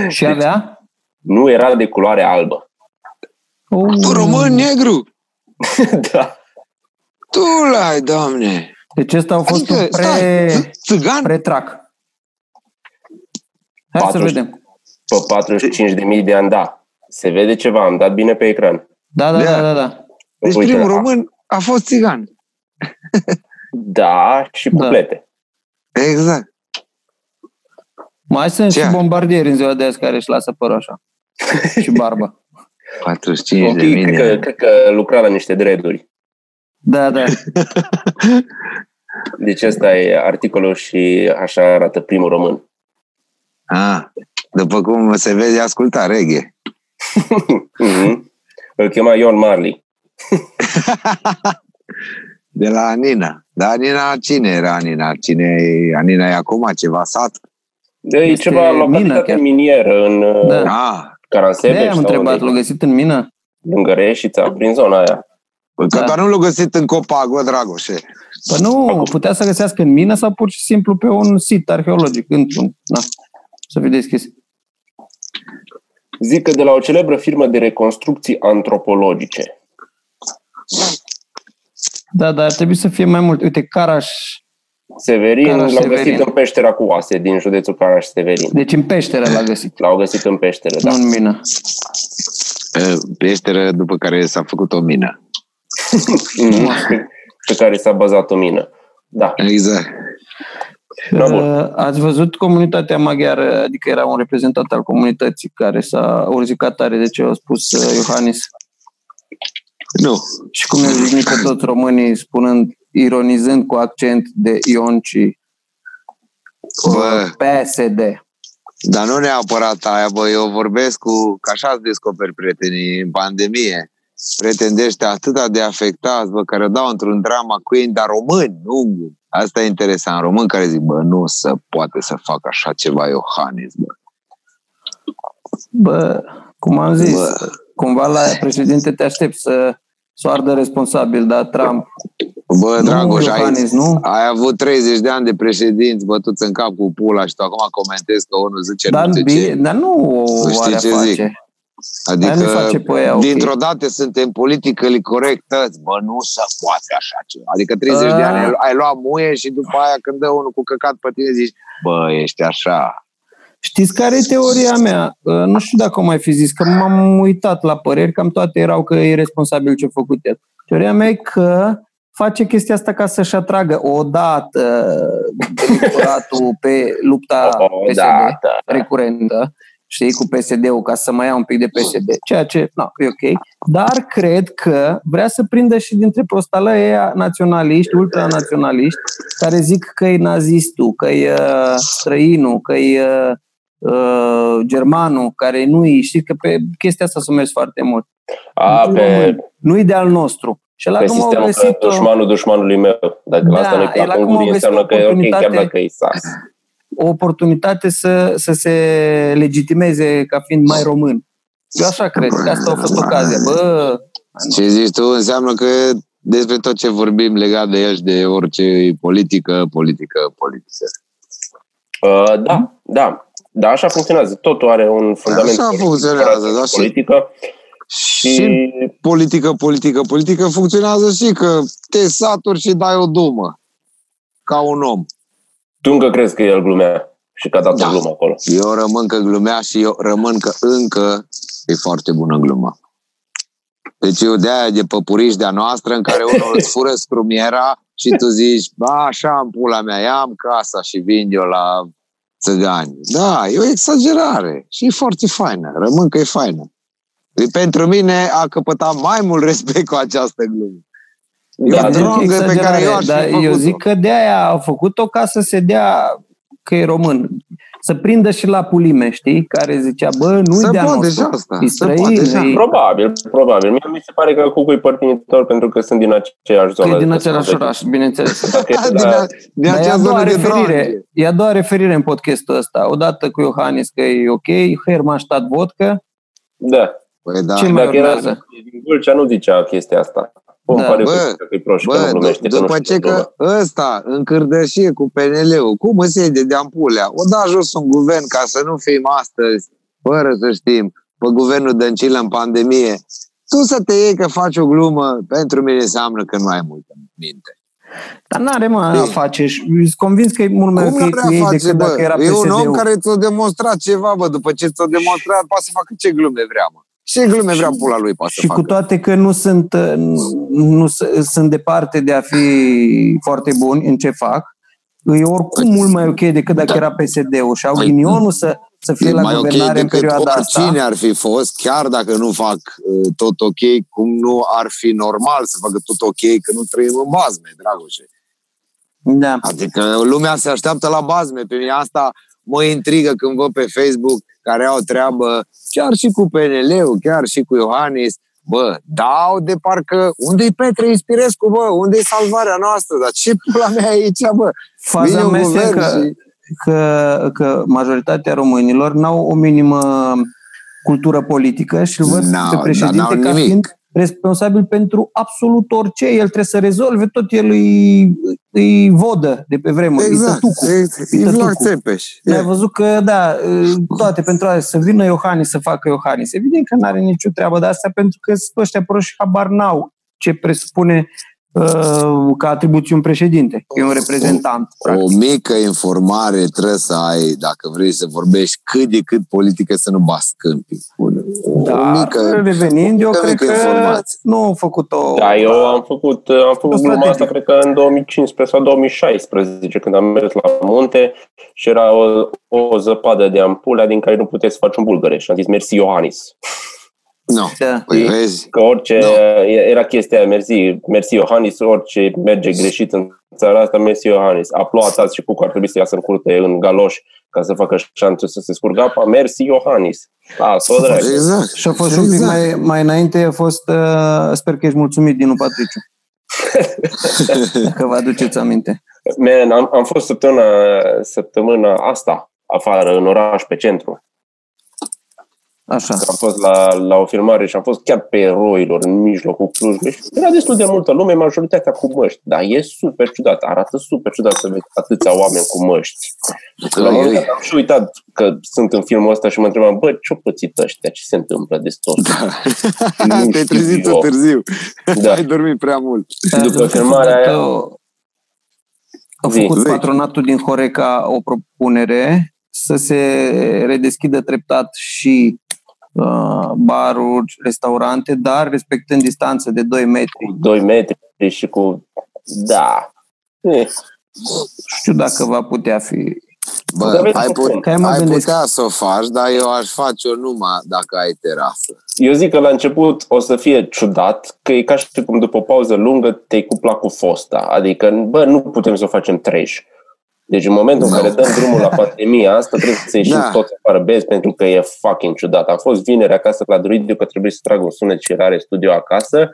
C: Și avea?
A: Nu era de culoare albă.
C: Uh,
B: Tu român negru!
A: da.
B: Tu l-ai, doamne!
C: Deci ăsta a fost
B: Adică,
C: un pre,
B: stai, ț- țigan?
C: pretrac. Hai să
A: 40.
C: vedem.
A: Pe 45.000 de ani, da. Se vede ceva, am dat bine pe ecran.
C: Da, da, da, da, da.
B: Deci
A: Uite,
B: primul
A: a-
B: român a fost țigan.
A: Da, și
C: Da.
A: cuplete.
B: Exact.
C: Mai sunt
B: Ce
C: și
B: ai?
C: bombardieri în ziua de azi care își lasă părul așa. și barba.
B: 45
A: Ok,
B: de mii
A: cred
B: de
A: că,
B: ani.
A: cred că lucra la niște dreaduri.
C: Da, da.
A: Deci ăsta e articolul și așa arată primul român.
B: Ah, după cum se vede, asculta reghe.
A: Mhm. Îl chema Ion Marley.
B: De la Anina. Dar Anina, cine era Anina? Cine e? Anina e acum ceva sat?
A: E
C: Este
A: ceva
C: mină
A: localitate
C: chiar.
A: minieră în
C: Da.
A: da.
B: Ah,
C: De
A: Caransebeș
C: am
A: sau
C: întrebat,
A: unde
C: l-a
A: e?
C: găsit în mină?
A: lângă Reșița, prin zona aia.
B: Păi că
C: Da.
B: doar nu l-a găsit în Copago, Dragoșe.
C: Păi nu, putea să găsească în mină sau pur și simplu pe un sit arheologic, într-un, na, să fi deschis.
A: Zic că de la o celebră firmă de reconstrucții antropologice.
C: Da, dar ar trebui să fie mai mult. Uite, Caraș,
A: Severin
C: Caraș
A: l-au
C: Severin.
A: găsit în peștera cu oase din județul Caraș-Severin.
C: deci în peșteră l-a găsit,
A: L-au găsit în peșteră, da.
C: nu în mină.
B: Eh, Peșteră după care s-a făcut o mină.
A: Mhm. Pe- Pe care s-a bazat o mină. Da.
B: Exact.
A: Da, bun.
C: Uh, Ați văzut comunitatea maghiară, adică era un reprezentant al comunității care s-a urzicat tare de ce a spus uh, Iohannis.
B: Nu.
C: Și cum ne jignit pe toți românii spunând, ironizând cu accent de Ionci
B: Bă,
C: PSD.
B: dar nu neapărat aia, bă, eu vorbesc cu, că așa îți descoperi prietenii în pandemie. Prieteni de ăștia atât de afectați, bă, care dau într-un drama queen, dar români, nu. Asta e interesant, români care zic, bă, nu se poate să facă așa ceva Iohannis, bă.
C: Bă, cum am zis,
B: Bă.
C: cumva la președinte te aștept să soardă responsabil, dar Trump.
B: Bă,
C: Nu,
B: Dragoș, ai,
C: Iohannis, nu?
B: ai avut 30 de ani de președinți bătuți în cap cu pula și tu acum comentezi că unul zice
C: Dar,
B: nu știu
C: bine,
B: ce.
C: dar nu o
B: Știi
C: are a
B: ce
C: face.
B: zic?
C: Aia nu face
B: Adică,
C: pe ea, ok.
B: dintr-o dată suntem politically corectăți. Bă, nu se poate așa ceva. Adică 30 de
C: A.
B: ani ai, ai luat muie și după aia când dă unul cu căcat pe tine zici, bă, ești așa.
C: Știți care e teoria mea? Uh, Nu știu dacă o mai fi zis, că m-am uitat la păreri, cam toate erau că e responsabil ce a făcut el. Teoria mea e că face chestia asta ca să-și atragă odată electoratul pe lupta
A: O,
C: PSD
A: da, da.
C: recurentă, știi, cu PSD-ul, ca să mai ia un pic de PSD, ceea ce, nu, e ok, dar cred că vrea să prindă și dintre prostală ăia naționaliști, ultranaționaliști, care zic că e nazistul, că e uh, străinul, că e uh, germanul, care nu e, știi că pe chestia asta s-a mers foarte mult.
A: A, pe,
C: Nu e de al nostru. Și la
A: pe
C: cum au
A: sistemul că
C: găsit
A: dușmanul dușmanului meu. Dacă
C: Da,
A: asta nu-i
C: el
A: plac
C: acum
A: ungurii,
C: au găsit
A: înseamnă că e ok, chiar
C: oportunitate-
A: dacă e sas.
C: O oportunitate să, să se legitimeze ca fiind mai român. Eu așa cred, că asta a fost ocazia. Bă,
B: Ce zici tu înseamnă că despre tot ce vorbim legat de el și de orice e politică, politică, politică.
A: Uh, da, da. Da, așa funcționează. Totul are un fundament
B: Așa
A: politic,
B: funcționează, da, și-
A: politică
B: Și
A: și
B: politică, politică, politică funcționează și că te saturi și dai o dumă. Ca un om.
A: Tu încă crezi că el glumea și că a dat
B: Da.
A: o glumă acolo.
B: Eu rămân că glumea și eu rămân că încă e foarte bună gluma. Deci eu de aia de păpuriș de-a noastră în care unul îți fură scrumiera și tu zici, ba, așa în pula mea, ia am casa și vin eu la țăgani. Da, e o exagerare și e foarte faină. Rămân că e faină. E, pentru mine a căpătat mai mult respect cu această glumă. E
A: Da,
B: o
A: da.
B: drogă pe care eu aș fi
C: dar eu
B: făcut-o.
C: zic că de aia au făcut-o ca să se dea că e român. Să prindă și la pulime, știi? Care zicea, bă, nu-i
B: Se
C: de-a
B: poate și
C: nostru.
B: asta.
C: E
B: Se poate
C: străin,
B: și asta.
C: e-
A: Probabil, probabil. Mie mi se pare că Cucu e părtinitor pentru că sunt din aceeași
C: că
A: zonă.
C: e din
A: de
C: același
A: stat.
C: oraș, bineînțeles.
A: Dacă e
B: din,
A: la-
B: a, din
C: Dar e
B: acea
C: a doua
B: zonă de
C: referire,
B: droge.
C: e a doua referire în podcastul ăsta. Odată cu Iohannis că e ok, Hermannstadt vodka,
A: Da.
B: Păi da.
C: Ce mai
A: Dacă era
C: urmează?
A: din Vâlcea, nu zicea chestia asta. Bun,
C: Da.
A: pare
B: Bă,
A: că e prost și că nu
B: Bă,
A: glumește,
B: d-
A: că nu
B: după
A: știe
B: ce că ăsta încârdășie cu PNL-ul, cum îți iei de deampulea? O da jos un guvern ca să nu fim astăzi, fără să știm, pe guvernul Dăncilă în pandemie. Tu să te iei că faci o glumă, pentru mine înseamnă că nu ai multă minte.
C: dar n-are mă a
B: Ei.
C: face. și Sunt convins că e mult mai
B: Cum
C: ok
B: nu
C: cu
B: vrea
C: ei
B: face,
C: decât
B: bă?
C: dacă era
B: E un om
C: PSD-ul.
B: care ți-a demonstrat ceva, bă, după ce ți-a demonstrat, poate să facă ce glume vrea, mă. Ce glume vrea pula lui poate să
C: Și
B: facă.
C: cu toate că nu sunt, nu, nu s- sunt departe de a fi foarte buni în ce fac, e oricum mult mai ok decât dacă era PSD-ul și au
B: Păi,
C: ghinionul să, să fie
B: E
C: la
B: mai ok
C: guvernare în
B: decât
C: perioada
B: oricine
C: asta.
B: ar fi fost, chiar dacă nu fac uh, tot ok, cum nu ar fi normal să facă tot ok, că nu trăim în bazme, Dragoșe.
C: Da.
B: Adică lumea se așteaptă la bazme. Pe mine asta mă intrigă când văd pe Facebook care au treabă chiar și cu PNL-ul, chiar și cu Iohannis. Bă, dau de parcă... Unde-i Petre Inspirescu, bă? Unde-i salvarea noastră? Dar ce pula mea e aici, bă?
C: Faza
B: Vine un
C: mea este
B: guvern
C: că,
B: și-
C: că, că majoritatea românilor n-au o minimă cultură politică și îl văd
B: N-au,
C: pe
B: dar
C: președinte
B: n-au
C: ca
B: nimic.
C: fiind responsabil pentru absolut orice. El trebuie să rezolve tot el îi, îi vodă de pe vremuri.
B: Exact.
C: Îi tătucu.
B: exact.
C: Îi
B: E Vlad
C: tătucu.
B: Țepeș.
C: Ai văzut că, da, toate pentru asta, să vină Iohannis să facă Iohannis. Evident că nu are nicio treabă de asta, pentru că sunt ăștia proști habar n-au ce presupune uh, ca atribuții un președinte. E un reprezentant.
B: O mică informare trebuie să ai dacă vrei să vorbești cât de cât politică să nu bați câmpii. O
C: Dar,
B: mică,
C: revenind, eu
B: mică,
C: cred
B: mică
C: că
B: informație.
C: nu au făcut-o...
A: Da, eu am făcut, am făcut
C: O
A: gluma asta,
C: strategie.
A: cred că în 2015 sau 2016, când am mers la munte și era o, o zăpadă de ampulea din care nu puteai să faci un bulgăreș. Și am zis, mersi Iohannis.
B: Nu.
C: Da.
B: Păi vezi?
A: Că orice,
B: Nu.
A: era chestia aia, mersi, mersi Iohannis, orice merge greșit în țara asta, mersi Iohannis. A plouat azi și Cucu ar trebui să iasă în curte în galoș ca să facă șanțe să se scurgă apa, mersi Iohannis. Da, s-o dragi.
B: Exact.
C: Și a fost și un pic mai, mai înainte, a fost, uh, sper că ești mulțumit, Dinu Patriciu. Dacă vă aduceți aminte.
A: Man, am, am fost săptămâna, săptămâna asta afară, în oraș, pe centru.
C: Așa.
A: Am fost la, la o filmare și am fost chiar pe eroilor, în mijlocul Clujului. Și Era destul de multă lume, majoritatea cu măști. Dar e super ciudat, arată super ciudat să vezi atâția oameni cu măști. La un moment dat am și uitat că sunt în filmul ăsta și mă întrebam, bă, ce-au pățit ăștia, ce se întâmplă de tot? Nu
B: Te-ai
A: știu
B: trezit
A: eu.
B: târziu.
A: Da.
B: Ai dormit prea mult.
A: După filmarea aia-
C: A
A: Zi,
C: făcut
B: zi.
C: patronatul din Horeca o propunere să se redeschidă treptat și uh, baruri, restaurante, dar respectând distanță de 2 metri.
A: Cu 2 metri și cu... Da. Eh,
C: Știu dacă va putea fi.
B: Bă,
A: Dar vezi
B: ai,
A: cum-
B: put,
C: Că mă
B: ai
C: gândesc.
B: putea să o faci, dar eu aș face-o numai dacă ai terasă.
A: Eu zic că la început o să fie ciudat, că e ca și cum după o pauză lungă te-ai cuplat cu fosta. Adică, bă, nu putem să o facem trash. Deci în momentul în
B: No.
A: care dăm drumul la pandemia asta, trebuie să ieșim
B: Da.
A: toți afară bezi pentru că e fucking ciudat. Am fost vineri acasă la Druidiu că trebuie să trag un sunet și el are studio acasă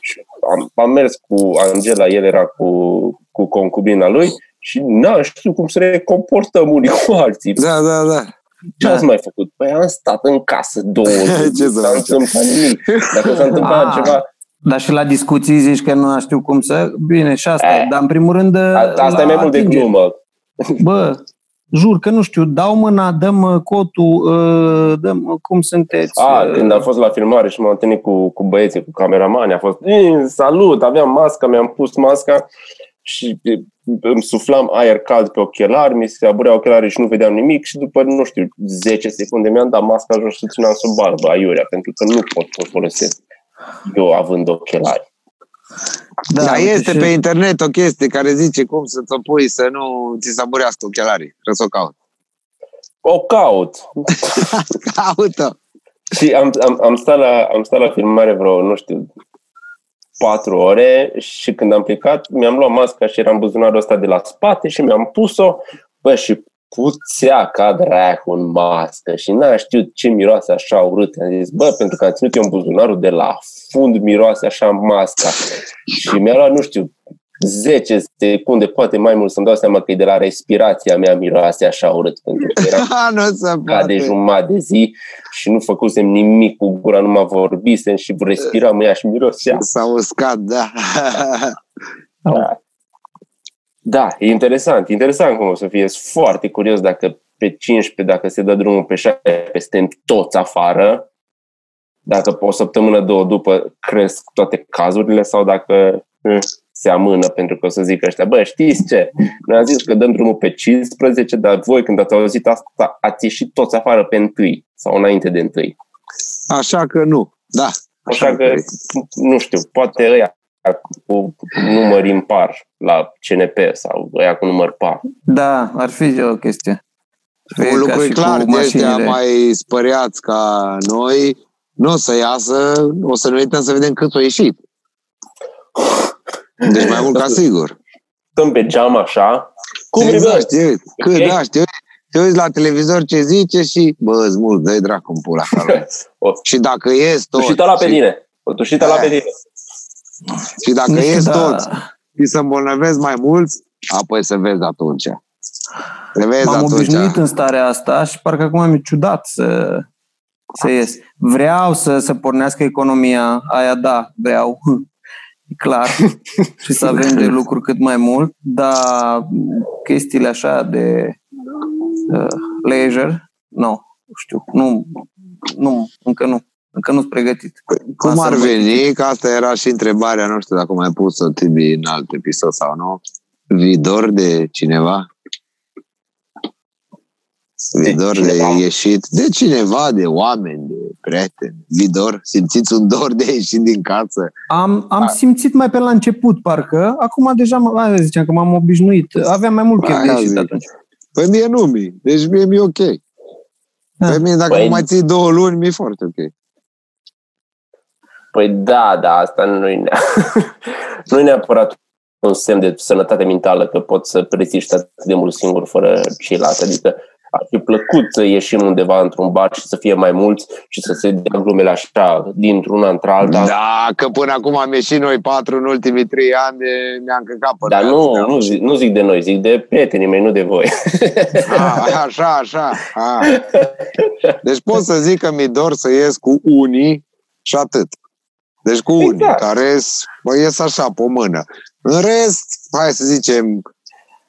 A: și am, am mers cu Angela, el era cu, cu concubina lui și n-am știut cum să ne comportăm unii cu alții.
B: Da, da, da.
A: Ce ați mai făcut? Păi am stat în casă două zile,
B: Ce
A: nu
B: să
A: s-a
B: facem?
A: întâmplat nimic. Dacă s-a întâmplat
C: Ah.
A: ceva,
C: Dar și la discuții zici că nu știu cum să... Bine, și asta.
A: Eh.
C: e. Dar în primul rând...
A: a- asta
C: la
A: e mai mult de
C: atingere.
A: glumă.
C: Bă, jur că nu știu, dau mâna, dăm uh, cotul, uh, dăm uh, cum sunteți.
A: A,
C: uh,
A: când am fost la filmare și m-am întâlnit cu, cu băieții, cu cameramani, a fost "Eh, salut, aveam masca, mi-am pus masca și e, îmi suflam aer cald pe ochelari, mi se aburea ochelarii și nu vedeam nimic și după, nu știu, 10 secunde mi-am dat masca jos și o țineam sub barbă, aiurea, pentru că nu pot să o folosesc eu având ochelari.
B: Da, Dar
C: uite,
B: este
C: și-
B: pe internet o chestie care zice cum să ți-o pui să nu ți se aburească ochelarii. Trebuie să o caut.
A: O caut,
B: Caută!
A: Și am, am, am, stat la, am stat la filmare vreo, nu știu, patru ore și când am plecat, mi-am luat masca și era în buzunarul ăsta de la spate și mi-am pus-o, bă, și puțea ca dracu în mască și n-a știut ce miroase așa urât. Am zis, bă, pentru că am ținut eu în buzunarul de la fund miroase așa masca. Și mi-a luat, nu știu, 10 secunde, poate mai mult, să-mi dau seama că e de la respirația mea miroase așa urât, pentru că era
B: Ha, nu se
A: ca de
B: poate.
A: jumătate de zi și nu făcusem nimic cu gura, nu mă vorbisem și respiram ea și mirosea.
B: S-a uscat, da.
A: Da. da, e interesant, interesant cum o să fie. Sunt foarte curios dacă pe 15, dacă se dă drumul pe 16, suntem toți afară, dacă pe o săptămână, două după cresc toate cazurile sau dacă eh, se amână pentru că o să zic ăștia, bă, știți ce? Noi am zis că dăm drumul pe 15, dar voi când ați auzit asta, ați ieșit toți afară pe întâi sau înainte de întâi.
B: Așa că nu. Da.
A: Așa că, nu știu, poate ăia cu număr impar la CNP sau ăia cu număr par.
C: Da, ar fi o chestie. Fie
B: Un
C: ca
B: lucru e
C: și cu
B: clar, de ăștia
C: mașinile.
B: mai spăreați ca noi, nu o să iasă, o să ne uităm să vedem cât o ieșit. Deci mai mult ca sigur.
A: Stăm pe geam așa, cum
B: exact,
A: exact.
B: știi, uite, cât,
A: Ok.
B: da, știi, uite, te uiți la televizor ce zice și, bă, îți mult, dă-i dracu în pula ta.
A: O
B: și dacă ies tot,
A: tușită la pe
B: și,
A: tine. O tușită la pe tine.
B: Și dacă
C: Nu știu,
B: ies
C: da.
B: toți și să îmbolnăvezi mai mulți, apoi să vezi atunci. Să vezi
C: M-am
B: atunci.
C: obișnuit în starea asta și parcă acum mi-e ciudat să, să ies. Vreau să, să pornească economia, aia da, vreau, e clar, și să avem de lucru cât mai mult, dar chestiile așa de uh, leisure, nu, știu, nu, nu, încă nu, încă nu sunt pregătit.
B: Cum
C: Asta
B: ar
C: mă-
B: veni, că asta era și întrebarea, nu știu dacă mai pus-o Tibi în alt episod sau nu, vidor de cineva? Vidor de,
A: cineva.
B: ieșit, de cineva, de oameni, de prieteni, vidor, simțiți un dor de ieșit din casă.
C: Am, am simțit mai pe la început, parcă, acum deja, mă- aia ziceam că m-am obișnuit, aveam mai mult chef de
B: Aia
C: ieșit
B: zic.
C: atunci.
B: Păi mie nu mi deci mie mi-e ok.
C: Da.
B: Pe mine dacă
A: Păi-
B: mă mai ții două luni, mi-e foarte ok.
A: Păi da, da, asta nu e, nu e neapărat un semn de sănătate mentală că poți să reziști atât de mult singur fără ceilalți. Adică ar fi plăcut să ieșim undeva într-un bar și să fie mai mulți și să se dea glumele așa, dintr-una într-alta.
B: Da, că până acum am ieșit noi patru în ultimii trei ani, ne-am căcat pe
A: Dar nu, nu, zic, nu zic de noi, zic de prietenii mei, nu de voi.
B: A, așa, așa. A. Deci pot să zic că mi dor să ies cu unii și atât. Deci cu unii,
A: Exact.
B: care bă, ies așa, pe o mână. În rest, hai să zicem,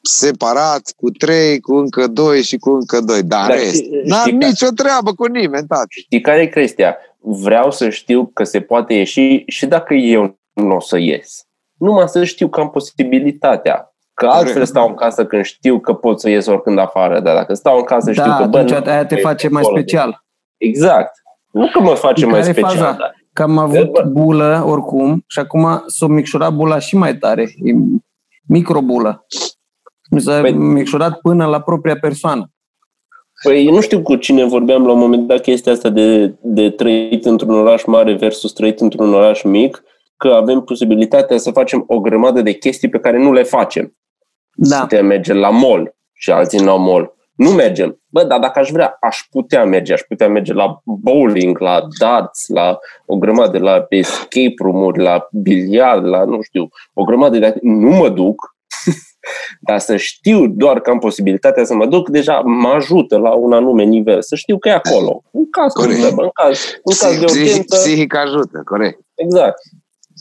B: separat, cu trei, cu încă doi și cu încă doi. Dar în
A: Dar
B: rest,
A: știi-
B: n-am
A: știi că-
B: nicio treabă cu nimeni, tati.
A: Știi care e chestia? Vreau să știu că se poate ieși și dacă eu nu o să ies. Numai să știu că am posibilitatea. Că altfel
B: Corect.
A: stau în casă când știu că pot să ies oricând afară, dar dacă stau în casă știu
C: Da,
A: că bă,
C: atunci
A: nu-
C: aia te face mai
A: acolo.
C: special.
A: Exact. Nu că mă face mai
C: Care e
A: special,
C: faza?
A: dar
C: Că am avut
A: Bă.
C: bulă oricum și acum s-a micșorat bula și mai tare. E microbulă. Mi s-a
A: Păi-
C: micșorat până la propria persoană.
A: Păi nu știu cu cine vorbeam la un moment dat chestia asta de, de trăit într-un oraș mare versus trăit într-un oraș mic, că avem posibilitatea să facem o grămadă de chestii pe care nu le facem.
C: Da.
A: Putem merge la mall și alții n-au mall. Nu mergem. Bă, dar dacă aș vrea, aș putea merge. Aș putea merge la bowling, la darts, la o grămadă, la escape room-uri, la biliard, la, nu știu, o grămadă de... Nu mă duc, dar să știu doar că am posibilitatea să mă duc, deja mă ajută la un anume nivel. Să știu că e acolo. În caz, de
B: Corect.
A: problemă, în caz, în caz de
B: Psihic,
A: urgență,
B: psihic ajută, corect.
A: exact.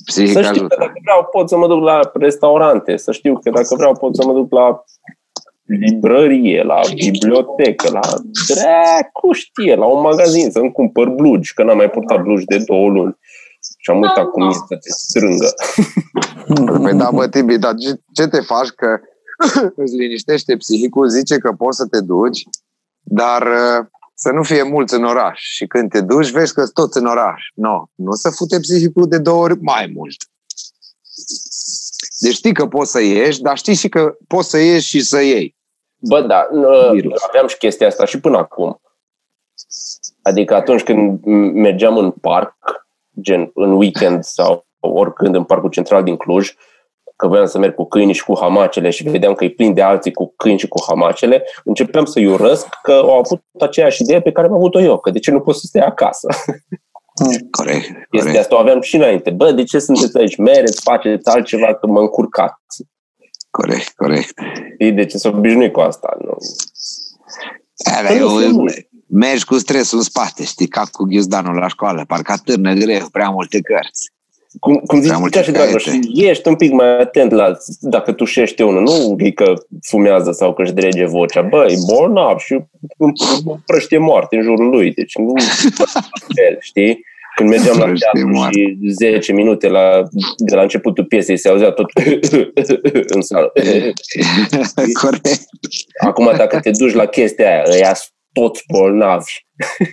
B: Psihic
A: Să știu că
B: ajută.
A: dacă vreau pot să mă duc la restaurante, să știu că dacă vreau pot să mă duc la librărie, la bibliotecă, la dracu știe, la un magazin, să-mi cumpăr blugi, că n-am mai purtat blugi de două luni. Și am uitat cum este să te strângă.
B: Păi da, bă, Tibi, dar ce, ce te faci că îți liniștește psihicul, zice că poți să te duci, dar uh, să nu fie mulți în oraș. Și când te duci, vezi că sunt toți în oraș. No, nu să fute psihicul de două ori mai mult. Deci știi că poți să ieși, dar știi și că poți să ieși și să iei.
A: Bă, da, n-
B: Virus.
A: aveam și chestia asta și până acum. Adică atunci când m- mergeam în parc, gen în weekend sau oricând în parcul central din Cluj, că voiam să merg cu câinii și cu hamacele și vedeam că îi plin de alții cu câini și cu hamacele, începeam să-i urăsc că au avut aceeași idee pe care am avut-o eu, că de ce nu pot să stai acasă?
B: Corect,
A: Chestia
B: corect.
A: asta o aveam și înainte. Bă, de ce sunteți aici? Mereți, faceți altceva, că mă încurcați.
B: Corect, corect.
A: Știi de ce s-a obișnuit cu asta? Nu?
B: Alea,
A: Păi,
B: eu,
A: nu sunt multe.
B: mergi cu stresul în spate, știi, ca cu ghiuzdanul la școală, parcă atârnă greu, prea multe cărți.
A: Cum, cum
B: Prea
A: zici,
B: multe
A: ca și Dragoș,
B: caiete.
A: ești un pic mai atent la dacă tușește unul, nu e că fumează sau că își drege vocea. Bă, e bolnav și împrăștie moarte în jurul lui. Deci nu fel, știi? Când mergeam la
B: Împrăștie
A: teatru
B: moarte.
A: și 10 minute la, de la începutul piesei se auzea tot în sală.
B: corect.
A: Acum dacă te duci la chestia aia, ăia sunt toți bolnavi.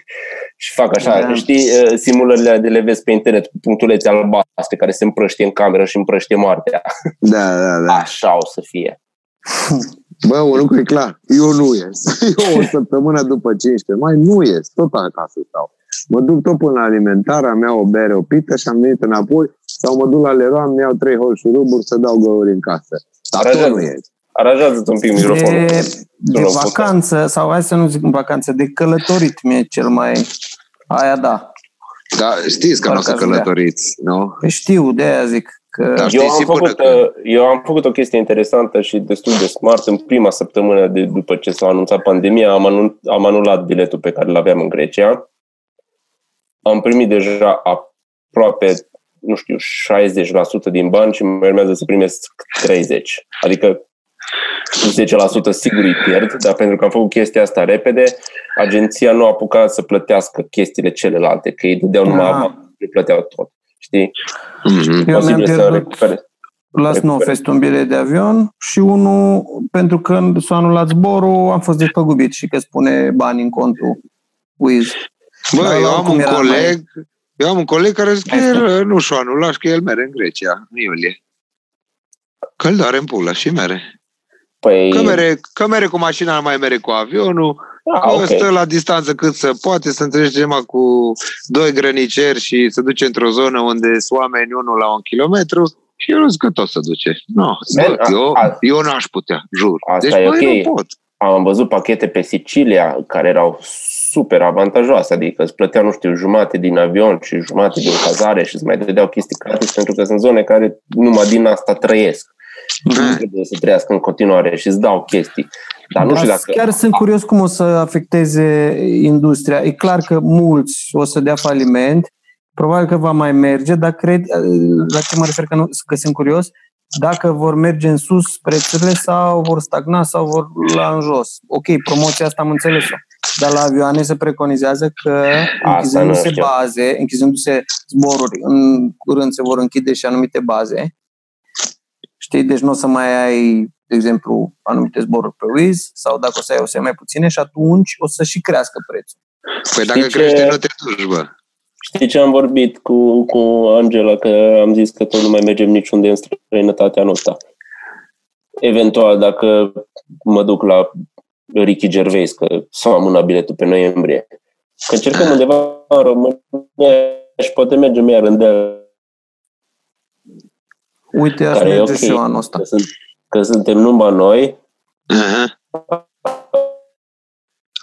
A: și fac așa,
C: Da.
A: știi, uh, simulările de le vezi pe internet cu punctulețe albastre care se împrăștie în cameră și împrăștie moartea.
B: Da, da, da.
A: Așa o să fie.
B: Bă, un lucru e clar. Eu nu ies. Eu o săptămână după 15 mai nu ies. Tot acasă stau. Mă duc tot până la alimentar, am iau o bere, o pită și am venit înapoi sau mă duc la Leroy, îmi iau trei hol șuruburi să dau găuri în casă. Dar tot
A: Aranjează.
B: nu ies.
A: Aranjează-ți un pic microfonul.
C: De, de
A: Sună
C: vacanță, sau hai să nu zic vacanță, de călătorit mi-e cel mai... Aia da.
B: Da, știți că nu o
C: Parcă
B: să
C: aș vrea.
B: călătoriți, nu?
C: Păi Știu, de aia zic că...
B: Da.
A: Eu
B: știți
A: am,
B: și până
A: făcut,
B: când-
A: uh, eu am făcut o chestie interesantă și destul de smart. În prima săptămână de după ce s-a anunțat pandemia, am, anun- am anulat biletul pe care îl aveam în Grecia. Am primit deja aproape, nu știu, 60% din bani și mai urmează să primesc 30%. Adică 10% sigur îi pierd, dar pentru că am făcut chestia asta repede, agenția nu a apucat să plătească chestiile celelalte, că ei dădeau numai
C: Ah.
A: avans, nu plăteau tot. Știi?
B: Mhm.
C: Eu mi-am
A: Posibil să
C: pierdut
A: recupere.
C: la
A: Recupere.
C: Snowfest un bilet de avion și unul, pentru că s-a anulat zborul, am fost despăgubit și că spune bani în contul Wiz.
B: Bă,
C: Dar
B: eu am
C: oricum
B: un
C: era
B: coleg, eu am un coleg care zice că
C: Asta.
B: el nu și-o anulat și că el mere în Grecia, în iulie. Că îl doare în pulă și mere.
A: Păi,
B: Că mere, că mere cu mașina, nu mai mere cu avionul
A: Ah, ok.
B: Stă la distanță cât să poate să întâlnește numai cu doi grăniceri și se duce într-o zonă unde sunt oameni unul la un kilometru și eu nu zic că tot se duce. Nu,
A: Man,
B: bă,
A: a-
B: eu,
A: a-
B: eu n-aș putea, jur.
A: Asta
B: deci,
A: e
B: băi,
A: ok.
B: nu pot.
A: Am văzut pachete pe Sicilia care erau super avantajoase, adică îți plăteau, nu știu, jumate din avion și jumate din cazare și îți mai dădeau chestii gratis pentru că sunt zone care numai din asta trăiesc.
B: Mhm.
A: Nu trebuie să trăiască în continuare și îți dau chestii. Dar nu
C: Dar
A: știu dacă...
C: chiar sunt curios cum o să afecteze industria. E clar că mulți o să dea faliment, probabil că va mai merge, dar cred, la ce mă refer că, nu, că sunt curios, dacă vor merge în sus prețurile sau vor stagna sau vor la în jos. Ok, promoția asta am înțeles-o. Dar la avioane se preconizează că închizându-se
A: știu.
C: baze, închizându-se zboruri, în curând se vor închide și anumite baze. Știi? Deci nu o să mai ai, de exemplu, anumite zboruri pe Wizz sau dacă o să ai, o să ai mai puține și atunci o să și crească prețul.
B: Păi dacă
A: Știi ce-
B: crește, nu te duci, bă.
A: Știi ce am vorbit cu, cu Angela, că am zis că tot nu mai mergem niciunde în străinătate anul ăsta. Eventual, dacă mă duc la Ricky Gervais, că s-a amânat biletul pe noiembrie. Că încercăm undeva în România și poate mergem iar în Del,
C: Uite, aș
A: Care e
C: merge
A: ok.
C: și eu anul ăsta.
A: că, sunt, că suntem numai noi.
B: Aha.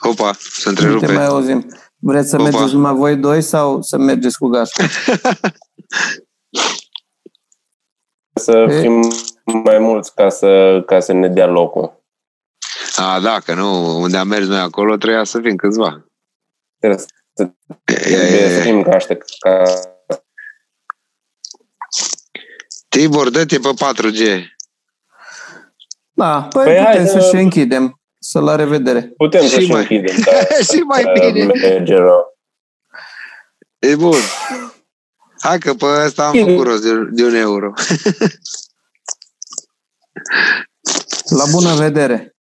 B: Opa, se
C: Nu te
B: întrerupe.
C: mai auzim. Vreți să
B: Opa.
C: mergeți numai voi doi sau să mergeți cu gașca?
A: Să
C: E?
A: fim mai mulți ca să, ca să ne dea locul.
B: A, da, că nu, unde am mers noi acolo trebuia să fim câțiva.
A: Trebuie să,
B: E,
A: trebuie să
B: e,
A: fim ca ăștia, ca
B: Tibor, dă-te pe 4G.
C: Da, păi,
A: Păi
C: păi
A: hai
C: putem să
A: să-
C: și închidem. Să la revedere.
A: putem să
B: Și
A: și
B: mai-
A: închidem. Dar,
B: și mai bine.
A: merge rău.
B: E bun. Hai că pe ăsta am făcut rost de, de un euro.
C: La bună vedere!